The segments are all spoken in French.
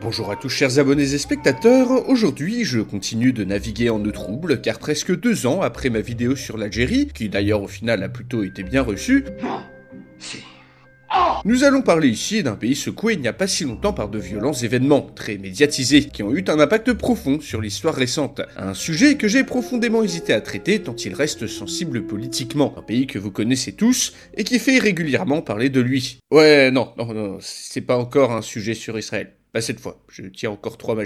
Bonjour à tous chers abonnés et spectateurs, aujourd'hui je continue de naviguer en eau trouble car presque deux ans après ma vidéo sur l'Algérie, qui d'ailleurs au final a plutôt été bien reçue, nous allons parler ici d'un pays secoué il n'y a pas si longtemps par de violents événements, très médiatisés, qui ont eu un impact profond sur l'histoire récente. Un sujet que j'ai profondément hésité à traiter tant il reste sensible politiquement. Un pays que vous connaissez tous et qui fait régulièrement parler de lui. Ouais, non, non, non, c'est pas encore un sujet sur Israël. Pas cette fois, je tiens encore trois ma.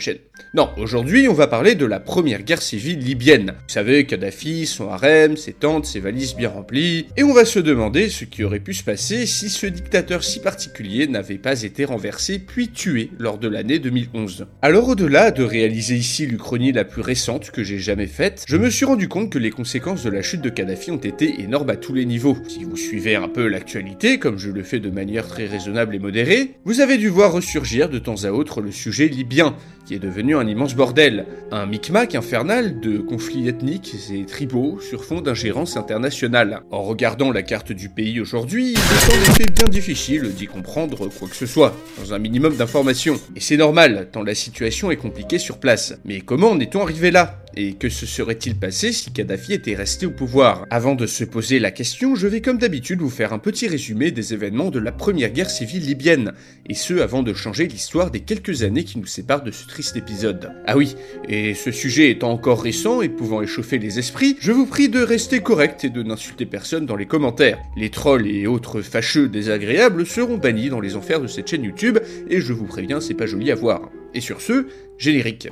Non, aujourd'hui on va parler de la première guerre civile libyenne. Vous savez, Kadhafi, son harem, ses tentes, ses valises bien remplies, et on va se demander ce qui aurait pu se passer si ce dictateur si particulier n'avait pas été renversé puis tué lors de l'année 2011. Alors au-delà de réaliser ici l'Uchronie la plus récente que j'ai jamais faite, je me suis rendu compte que les conséquences de la chute de Kadhafi ont été énormes à tous les niveaux. Si vous suivez un peu l'actualité, comme je le fais de manière très raisonnable et modérée, vous avez dû voir ressurgir de temps à autre le sujet libyen, qui est devenu un immense bordel, un micmac infernal de conflits ethniques et tribaux sur fond d'ingérence internationale. En regardant la carte du pays aujourd'hui, il est en effet bien difficile d'y comprendre quoi que ce soit, dans un minimum d'informations. Et c'est normal, tant la situation est compliquée sur place. Mais comment en est-on arrivé là? Et que se serait-il passé si Kadhafi était resté au pouvoir? Avant de se poser la question, je vais comme d'habitude vous faire un petit résumé des événements de la première guerre civile libyenne, et ce avant de changer l'histoire des quelques années qui nous séparent de ce triste épisode. Ah oui, et ce sujet étant encore récent et pouvant échauffer les esprits, je vous prie de rester correct et de n'insulter personne dans les commentaires. Les trolls et autres fâcheux désagréables seront bannis dans les enfers de cette chaîne YouTube, et je vous préviens, c'est pas joli à voir. Et sur ce, générique.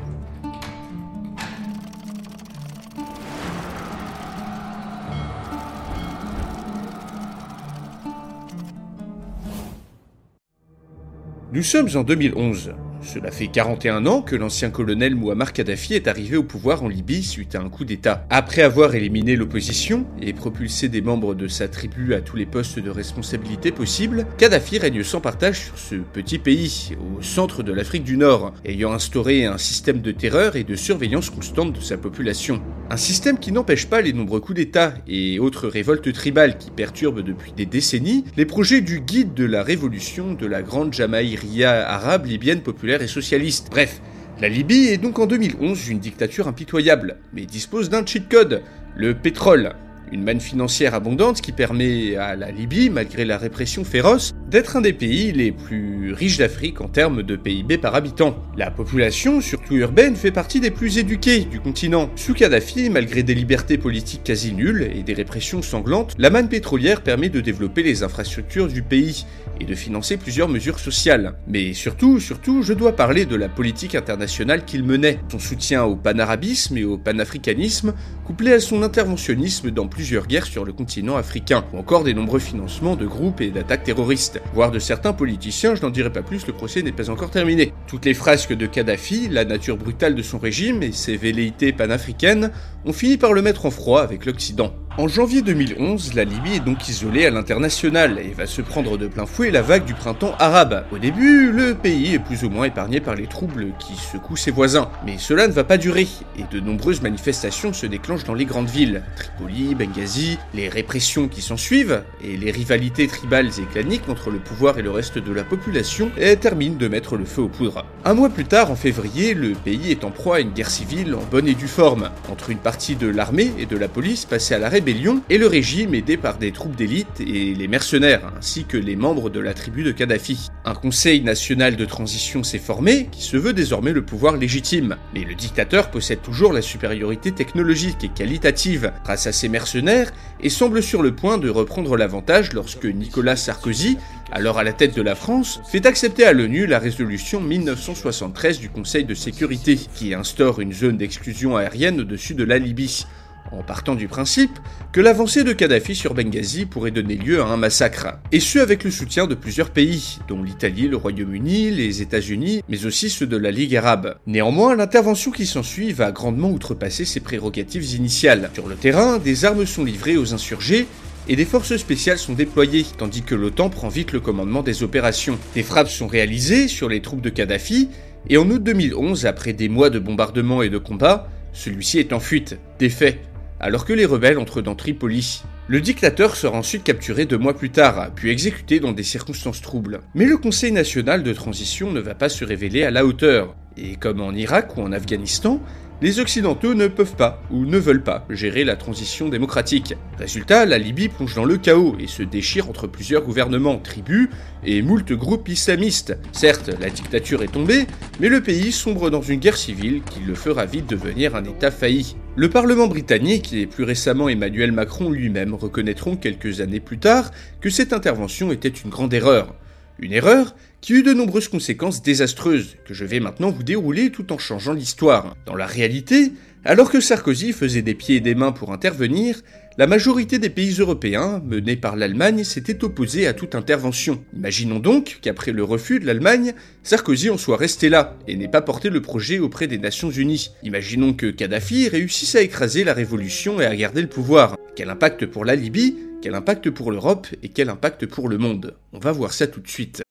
Nous sommes en 2011. Cela fait 41 ans que l'ancien colonel Muammar Kadhafi est arrivé au pouvoir en Libye suite à un coup d'État. Après avoir éliminé l'opposition et propulsé des membres de sa tribu à tous les postes de responsabilité possibles, Kadhafi règne sans partage sur ce petit pays, au centre de l'Afrique du Nord, ayant instauré un système de terreur et de surveillance constante de sa population. Un système qui n'empêche pas les nombreux coups d'État et autres révoltes tribales qui perturbent depuis des décennies les projets du guide de la révolution de la grande Jamaïria arabe libyenne populaire et socialiste. Bref, la Libye est donc en 2011 une dictature impitoyable, mais dispose d'un cheat code, le pétrole. Une manne financière abondante qui permet à la Libye, malgré la répression féroce, d'être un des pays les plus riches d'Afrique en termes de PIB par habitant. La population, surtout urbaine, fait partie des plus éduquées du continent. Sous Kadhafi, malgré des libertés politiques quasi nulles et des répressions sanglantes, la manne pétrolière permet de développer les infrastructures du pays et de financer plusieurs mesures sociales. Mais surtout, surtout, je dois parler de la politique internationale qu'il menait, son soutien au panarabisme et au panafricanisme, couplé à son interventionnisme dans plusieurs guerres sur le continent africain, ou encore des nombreux financements de groupes et d'attaques terroristes voire de certains politiciens, je n'en dirai pas plus, le procès n'est pas encore terminé. Toutes les frasques de Kadhafi, la nature brutale de son régime et ses velléités panafricaines ont fini par le mettre en froid avec l'Occident. En janvier 2011, la Libye est donc isolée à l'international et va se prendre de plein fouet la vague du printemps arabe. Au début, le pays est plus ou moins épargné par les troubles qui secouent ses voisins, mais cela ne va pas durer et de nombreuses manifestations se déclenchent dans les grandes villes, Tripoli, Benghazi, les répressions qui s'en suivent et les rivalités tribales et claniques entre le pouvoir et le reste de la population terminent de mettre le feu aux poudres. Un mois plus tard, en février, le pays est en proie à une guerre civile en bonne et due forme, entre une partie de l'armée et de la police passée à la rébellion et le régime aidé par des troupes d'élite et les mercenaires, ainsi que les membres de la tribu de Kadhafi. Un conseil national de transition s'est formé, qui se veut désormais le pouvoir légitime. Mais le dictateur possède toujours la supériorité technologique et qualitative grâce à ses mercenaires et semble sur le point de reprendre l'avantage lorsque Nicolas Sarkozy, alors à la tête de la France, fait accepter à l'ONU la résolution 1973 du Conseil de sécurité, qui instaure une zone d'exclusion aérienne au-dessus de la Libye en partant du principe que l'avancée de Kadhafi sur Benghazi pourrait donner lieu à un massacre, et ce avec le soutien de plusieurs pays, dont l'Italie, le Royaume-Uni, les États-Unis, mais aussi ceux de la Ligue arabe. Néanmoins, l'intervention qui s'ensuit va grandement outrepasser ses prérogatives initiales. Sur le terrain, des armes sont livrées aux insurgés, et des forces spéciales sont déployées, tandis que l'OTAN prend vite le commandement des opérations. Des frappes sont réalisées sur les troupes de Kadhafi, et en août 2011, après des mois de bombardements et de combats, celui-ci est en fuite, défait, alors que les rebelles entrent dans Tripoli. Le dictateur sera ensuite capturé deux mois plus tard, puis exécuté dans des circonstances troubles. Mais le Conseil national de transition ne va pas se révéler à la hauteur, et comme en Irak ou en Afghanistan, les Occidentaux ne peuvent pas ou ne veulent pas gérer la transition démocratique. Résultat, la Libye plonge dans le chaos et se déchire entre plusieurs gouvernements, tribus et moult groupes islamistes. Certes, la dictature est tombée, mais le pays sombre dans une guerre civile qui le fera vite devenir un État failli. Le Parlement britannique et plus récemment Emmanuel Macron lui-même reconnaîtront quelques années plus tard que cette intervention était une grande erreur. Une erreur qui eut de nombreuses conséquences désastreuses, que je vais maintenant vous dérouler tout en changeant l'histoire. Dans la réalité, alors que Sarkozy faisait des pieds et des mains pour intervenir, la majorité des pays européens, menés par l'Allemagne, s'étaient opposés à toute intervention. Imaginons donc qu'après le refus de l'Allemagne, Sarkozy en soit resté là, et n'ait pas porté le projet auprès des Nations Unies. Imaginons que Kadhafi réussisse à écraser la révolution et à garder le pouvoir. Quel impact pour la Libye quel impact pour l'Europe et quel impact pour le monde? On va voir ça tout de suite.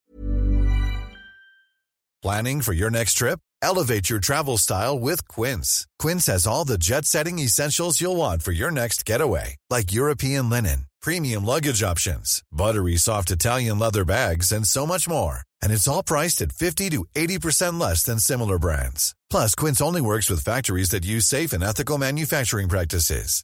Planning for your next trip? Elevate your travel style with Quince. Quince has all the jet-setting essentials you'll want for your next getaway, like European linen, premium luggage options, buttery soft Italian leather bags, and so much more. And it's all priced at 50 to 80% less than similar brands. Plus, Quince only works with factories that use safe and ethical manufacturing practices.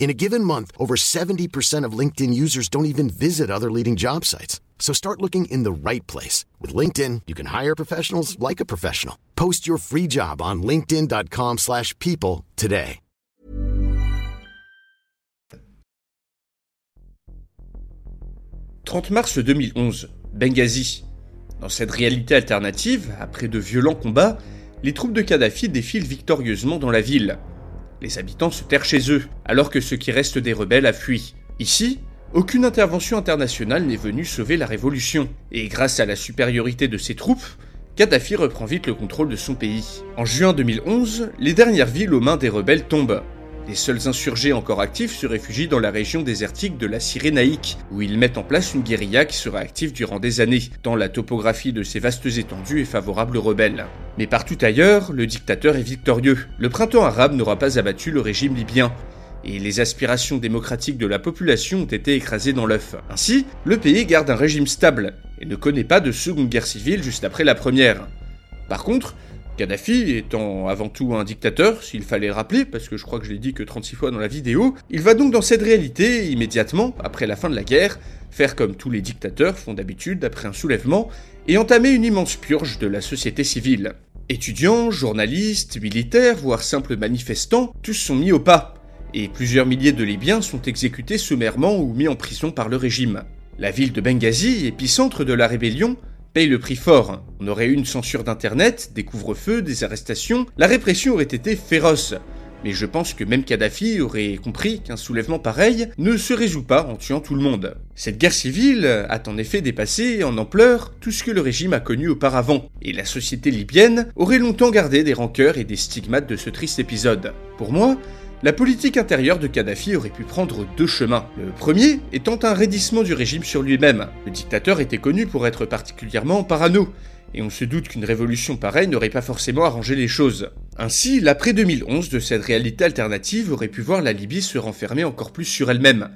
In a given month, over 70% of LinkedIn users don't even visit other leading job sites. So start looking in the right place. With LinkedIn, you can hire professionals like a professional. Post your free job on linkedin.com slash people today. « 30 mars 2011, Benghazi. Dans cette réalité alternative, après de violents combats, les troupes de Kadhafi défilent victorieusement dans la ville. Les habitants se terrent chez eux, alors que ce qui reste des rebelles a fui. Ici, aucune intervention internationale n'est venue sauver la révolution, et grâce à la supériorité de ses troupes, Kadhafi reprend vite le contrôle de son pays. En juin 2011, les dernières villes aux mains des rebelles tombent. Les seuls insurgés encore actifs se réfugient dans la région désertique de la Cyrénaïque, où ils mettent en place une guérilla qui sera active durant des années, tant la topographie de ces vastes étendues est favorable aux rebelles. Mais partout ailleurs, le dictateur est victorieux. Le printemps arabe n'aura pas abattu le régime libyen, et les aspirations démocratiques de la population ont été écrasées dans l'œuf. Ainsi, le pays garde un régime stable, et ne connaît pas de seconde guerre civile juste après la première. Par contre, Kadhafi étant avant tout un dictateur, s'il fallait rappeler, parce que je crois que je l'ai dit que 36 fois dans la vidéo, il va donc dans cette réalité, immédiatement, après la fin de la guerre, faire comme tous les dictateurs font d'habitude après un soulèvement, et entamer une immense purge de la société civile. Étudiants, journalistes, militaires, voire simples manifestants, tous sont mis au pas, et plusieurs milliers de Libyens sont exécutés sommairement ou mis en prison par le régime. La ville de Benghazi, épicentre de la rébellion, paye le prix fort. On aurait eu une censure d'Internet, des couvre-feux, des arrestations, la répression aurait été féroce. Mais je pense que même Kadhafi aurait compris qu'un soulèvement pareil ne se résout pas en tuant tout le monde. Cette guerre civile a en effet dépassé en ampleur tout ce que le régime a connu auparavant, et la société libyenne aurait longtemps gardé des rancœurs et des stigmates de ce triste épisode. Pour moi, la politique intérieure de Kadhafi aurait pu prendre deux chemins. Le premier étant un raidissement du régime sur lui-même. Le dictateur était connu pour être particulièrement parano, et on se doute qu'une révolution pareille n'aurait pas forcément arrangé les choses. Ainsi, l'après 2011 de cette réalité alternative aurait pu voir la Libye se renfermer encore plus sur elle-même,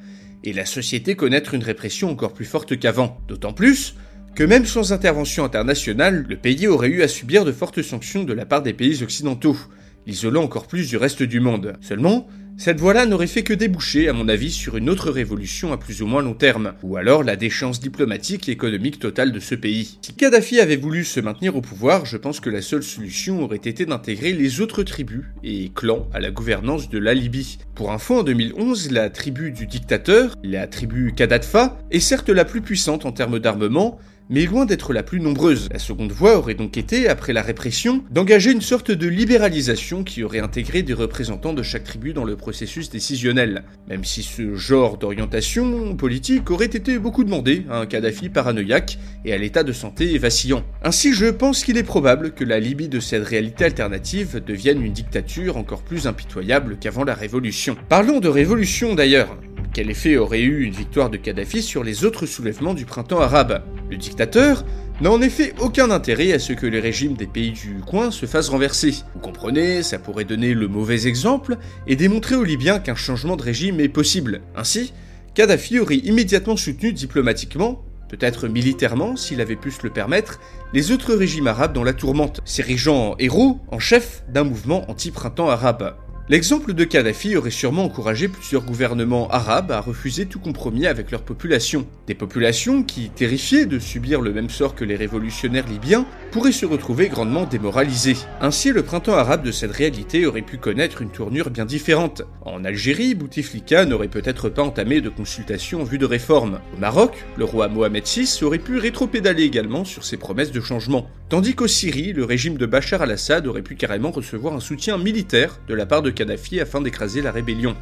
et la société connaître une répression encore plus forte qu'avant. D'autant plus que même sans intervention internationale, le pays aurait eu à subir de fortes sanctions de la part des pays occidentaux, l'isolant encore plus du reste du monde. Seulement, cette voie-là n'aurait fait que déboucher, à mon avis, sur une autre révolution à plus ou moins long terme, ou alors la déchéance diplomatique et économique totale de ce pays. Si Kadhafi avait voulu se maintenir au pouvoir, je pense que la seule solution aurait été d'intégrer les autres tribus et clans à la gouvernance de la Libye. Pour info, en 2011, la tribu du dictateur, la tribu Kadhafa, est certes la plus puissante en termes d'armement, mais loin d'être la plus nombreuse. La seconde voie aurait donc été, après la répression, d'engager une sorte de libéralisation qui aurait intégré des représentants de chaque tribu dans le processus décisionnel, même si ce genre d'orientation politique aurait été beaucoup demandé à un Kadhafi paranoïaque et à l'état de santé vacillant. Ainsi, je pense qu'il est probable que la Libye de cette réalité alternative devienne une dictature encore plus impitoyable qu'avant la révolution. Parlons de révolution d'ailleurs. Quel effet aurait eu une victoire de Kadhafi sur les autres soulèvements du printemps arabe? Le dictateur n'a en effet aucun intérêt à ce que les régimes des pays du coin se fassent renverser. Vous comprenez, ça pourrait donner le mauvais exemple et démontrer aux Libyens qu'un changement de régime est possible. Ainsi, Kadhafi aurait immédiatement soutenu diplomatiquement, peut-être militairement s'il avait pu se le permettre, les autres régimes arabes dans la tourmente, s'érigeant en héros en chef d'un mouvement anti-printemps arabe. L'exemple de Kadhafi aurait sûrement encouragé plusieurs gouvernements arabes à refuser tout compromis avec leur population. Des populations qui, terrifiées de subir le même sort que les révolutionnaires libyens, pourraient se retrouver grandement démoralisées. Ainsi, le printemps arabe de cette réalité aurait pu connaître une tournure bien différente. En Algérie, Bouteflika n'aurait peut-être pas entamé de consultation en vue de réforme. Au Maroc, le roi Mohamed VI aurait pu rétropédaler également sur ses promesses de changement. Tandis qu'au Syrie, le régime de Bachar al-Assad aurait pu carrément recevoir un soutien militaire de la part de Kadhafi afin d'écraser la rébellion.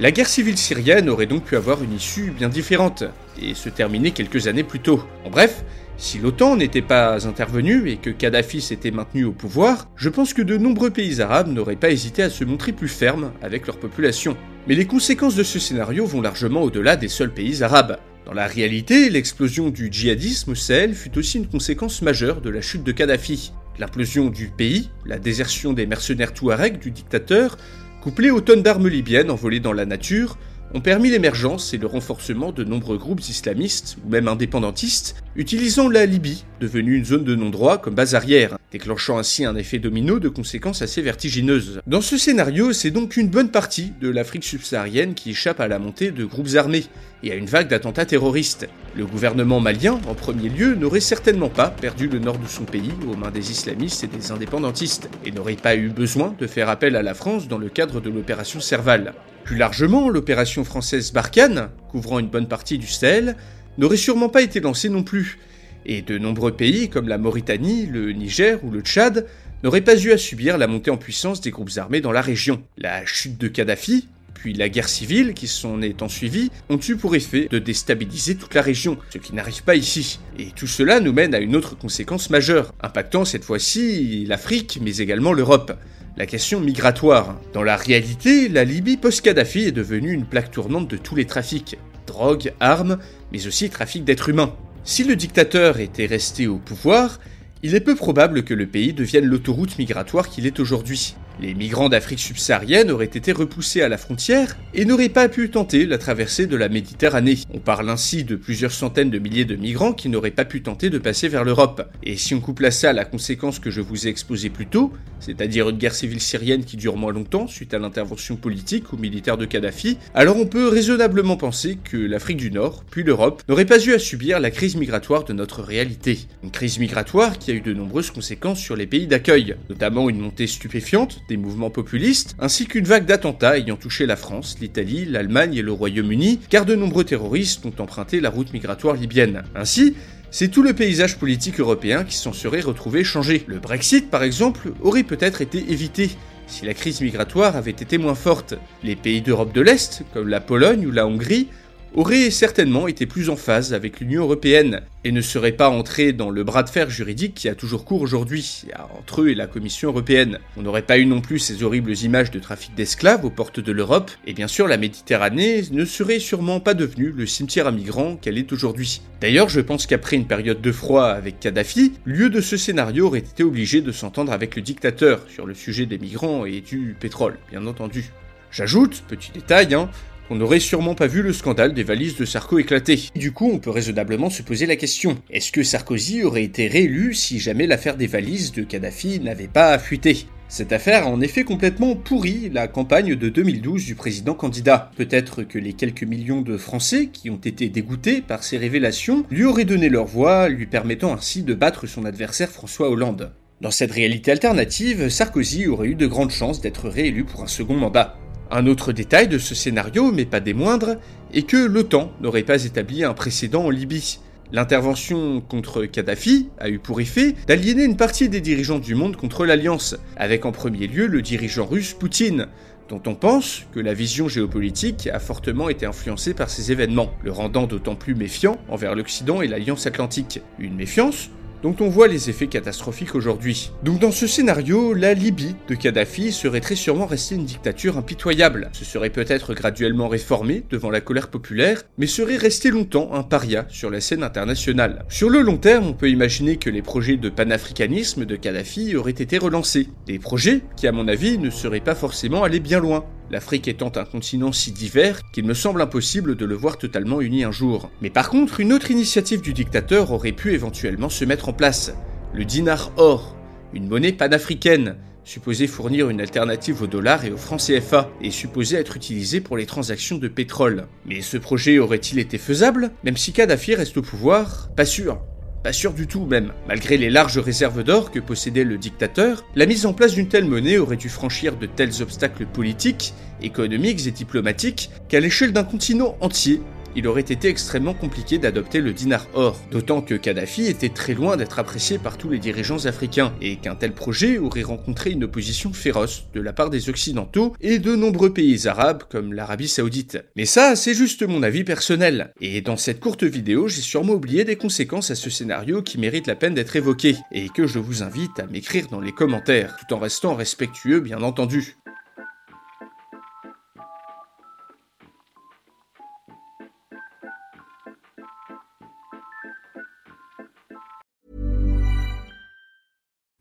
La guerre civile syrienne aurait donc pu avoir une issue bien différente, et se terminer quelques années plus tôt. En bref, si l'OTAN n'était pas intervenue et que Kadhafi s'était maintenu au pouvoir, je pense que de nombreux pays arabes n'auraient pas hésité à se montrer plus fermes avec leur population. Mais les conséquences de ce scénario vont largement au-delà des seuls pays arabes. Dans la réalité, l'explosion du djihadisme au Sahel fut aussi une conséquence majeure de la chute de Kadhafi. L'implosion du pays, la désertion des mercenaires touaregs du dictateur, couplée aux tonnes d'armes libyennes envolées dans la nature, ont permis l'émergence et le renforcement de nombreux groupes islamistes ou même indépendantistes, utilisant la Libye, devenue une zone de non-droit, comme base arrière, déclenchant ainsi un effet domino de conséquences assez vertigineuses. Dans ce scénario, c'est donc une bonne partie de l'Afrique subsaharienne qui échappe à la montée de groupes armés et à une vague d'attentats terroristes. Le gouvernement malien, en premier lieu, n'aurait certainement pas perdu le nord de son pays aux mains des islamistes et des indépendantistes, et n'aurait pas eu besoin de faire appel à la France dans le cadre de l'opération Serval. Plus largement, l'opération française Barkhane, couvrant une bonne partie du Sahel, n'aurait sûrement pas été lancée non plus, et de nombreux pays comme la Mauritanie, le Niger ou le Tchad n'auraient pas eu à subir la montée en puissance des groupes armés dans la région. La chute de Kadhafi, puis la guerre civile qui s'en est ensuivie, ont eu pour effet de déstabiliser toute la région, ce qui n'arrive pas ici. Et tout cela nous mène à une autre conséquence majeure, impactant cette fois-ci l'Afrique, mais également l'Europe. La question migratoire. Dans la réalité, la Libye post-Kadhafi est devenue une plaque tournante de tous les trafics. Drogue, armes, mais aussi trafic d'êtres humains. Si le dictateur était resté au pouvoir, il est peu probable que le pays devienne l'autoroute migratoire qu'il est aujourd'hui. Les migrants d'Afrique subsaharienne auraient été repoussés à la frontière et n'auraient pas pu tenter la traversée de la Méditerranée. On parle ainsi de plusieurs centaines de milliers de migrants qui n'auraient pas pu tenter de passer vers l'Europe. Et si on couple à ça la conséquence que je vous ai exposée plus tôt, c'est-à-dire une guerre civile syrienne qui dure moins longtemps suite à l'intervention politique ou militaire de Kadhafi, alors on peut raisonnablement penser que l'Afrique du Nord, puis l'Europe, n'auraient pas eu à subir la crise migratoire de notre réalité. Une crise migratoire qui a eu de nombreuses conséquences sur les pays d'accueil, notamment une montée stupéfiante des mouvements populistes, ainsi qu'une vague d'attentats ayant touché la France, l'Italie, l'Allemagne et le Royaume-Uni, car de nombreux terroristes ont emprunté la route migratoire libyenne. Ainsi, c'est tout le paysage politique européen qui s'en serait retrouvé changé. Le Brexit, par exemple, aurait peut-être été évité si la crise migratoire avait été moins forte. Les pays d'Europe de l'Est, comme la Pologne ou la Hongrie, aurait certainement été plus en phase avec l'Union européenne et ne serait pas entré dans le bras de fer juridique qui a toujours cours aujourd'hui entre eux et la Commission européenne. On n'aurait pas eu non plus ces horribles images de trafic d'esclaves aux portes de l'Europe, et bien sûr la Méditerranée ne serait sûrement pas devenue le cimetière à migrants qu'elle est aujourd'hui. D'ailleurs, je pense qu'après une période de froid avec Kadhafi, lieu de ce scénario aurait été obligé de s'entendre avec le dictateur sur le sujet des migrants et du pétrole, bien entendu. J'ajoute, petit détail, hein, on n'aurait sûrement pas vu le scandale des valises de Sarko éclater. Du coup, on peut raisonnablement se poser la question, est-ce que Sarkozy aurait été réélu si jamais l'affaire des valises de Kadhafi n'avait pas fuité? Cette affaire a en effet complètement pourri la campagne de 2012 du président candidat. Peut-être que les quelques millions de Français qui ont été dégoûtés par ces révélations lui auraient donné leur voix, lui permettant ainsi de battre son adversaire François Hollande. Dans cette réalité alternative, Sarkozy aurait eu de grandes chances d'être réélu pour un second mandat. Un autre détail de ce scénario, mais pas des moindres, est que l'OTAN n'aurait pas établi un précédent en Libye. L'intervention contre Kadhafi a eu pour effet d'aliéner une partie des dirigeants du monde contre l'Alliance, avec en premier lieu le dirigeant russe Poutine, dont on pense que la vision géopolitique a fortement été influencée par ces événements, le rendant d'autant plus méfiant envers l'Occident et l'Alliance Atlantique. Une méfiance dont on voit les effets catastrophiques aujourd'hui. Donc dans ce scénario, la Libye de Kadhafi serait très sûrement restée une dictature impitoyable, se serait peut-être graduellement réformée devant la colère populaire, mais serait restée longtemps un paria sur la scène internationale. Sur le long terme, on peut imaginer que les projets de panafricanisme de Kadhafi auraient été relancés, des projets qui à mon avis ne seraient pas forcément allés bien loin l'Afrique étant un continent si divers qu'il me semble impossible de le voir totalement uni un jour. Mais par contre, une autre initiative du dictateur aurait pu éventuellement se mettre en place. Le dinar or, une monnaie panafricaine, supposée fournir une alternative au dollar et au franc CFA, et supposée être utilisée pour les transactions de pétrole. Mais ce projet aurait-il été faisable? Même si Kadhafi reste au pouvoir Pas sûr. Pas sûr du tout même. Malgré les larges réserves d'or que possédait le dictateur, la mise en place d'une telle monnaie aurait dû franchir de tels obstacles politiques, économiques et diplomatiques qu'à l'échelle d'un continent entier, il aurait été extrêmement compliqué d'adopter le dinar or, d'autant que Kadhafi était très loin d'être apprécié par tous les dirigeants africains, et qu'un tel projet aurait rencontré une opposition féroce de la part des Occidentaux et de nombreux pays arabes comme l'Arabie Saoudite. Mais ça, c'est juste mon avis personnel, et dans cette courte vidéo, j'ai sûrement oublié des conséquences à ce scénario qui mérite la peine d'être évoqué, et que je vous invite à m'écrire dans les commentaires, tout en restant respectueux bien entendu.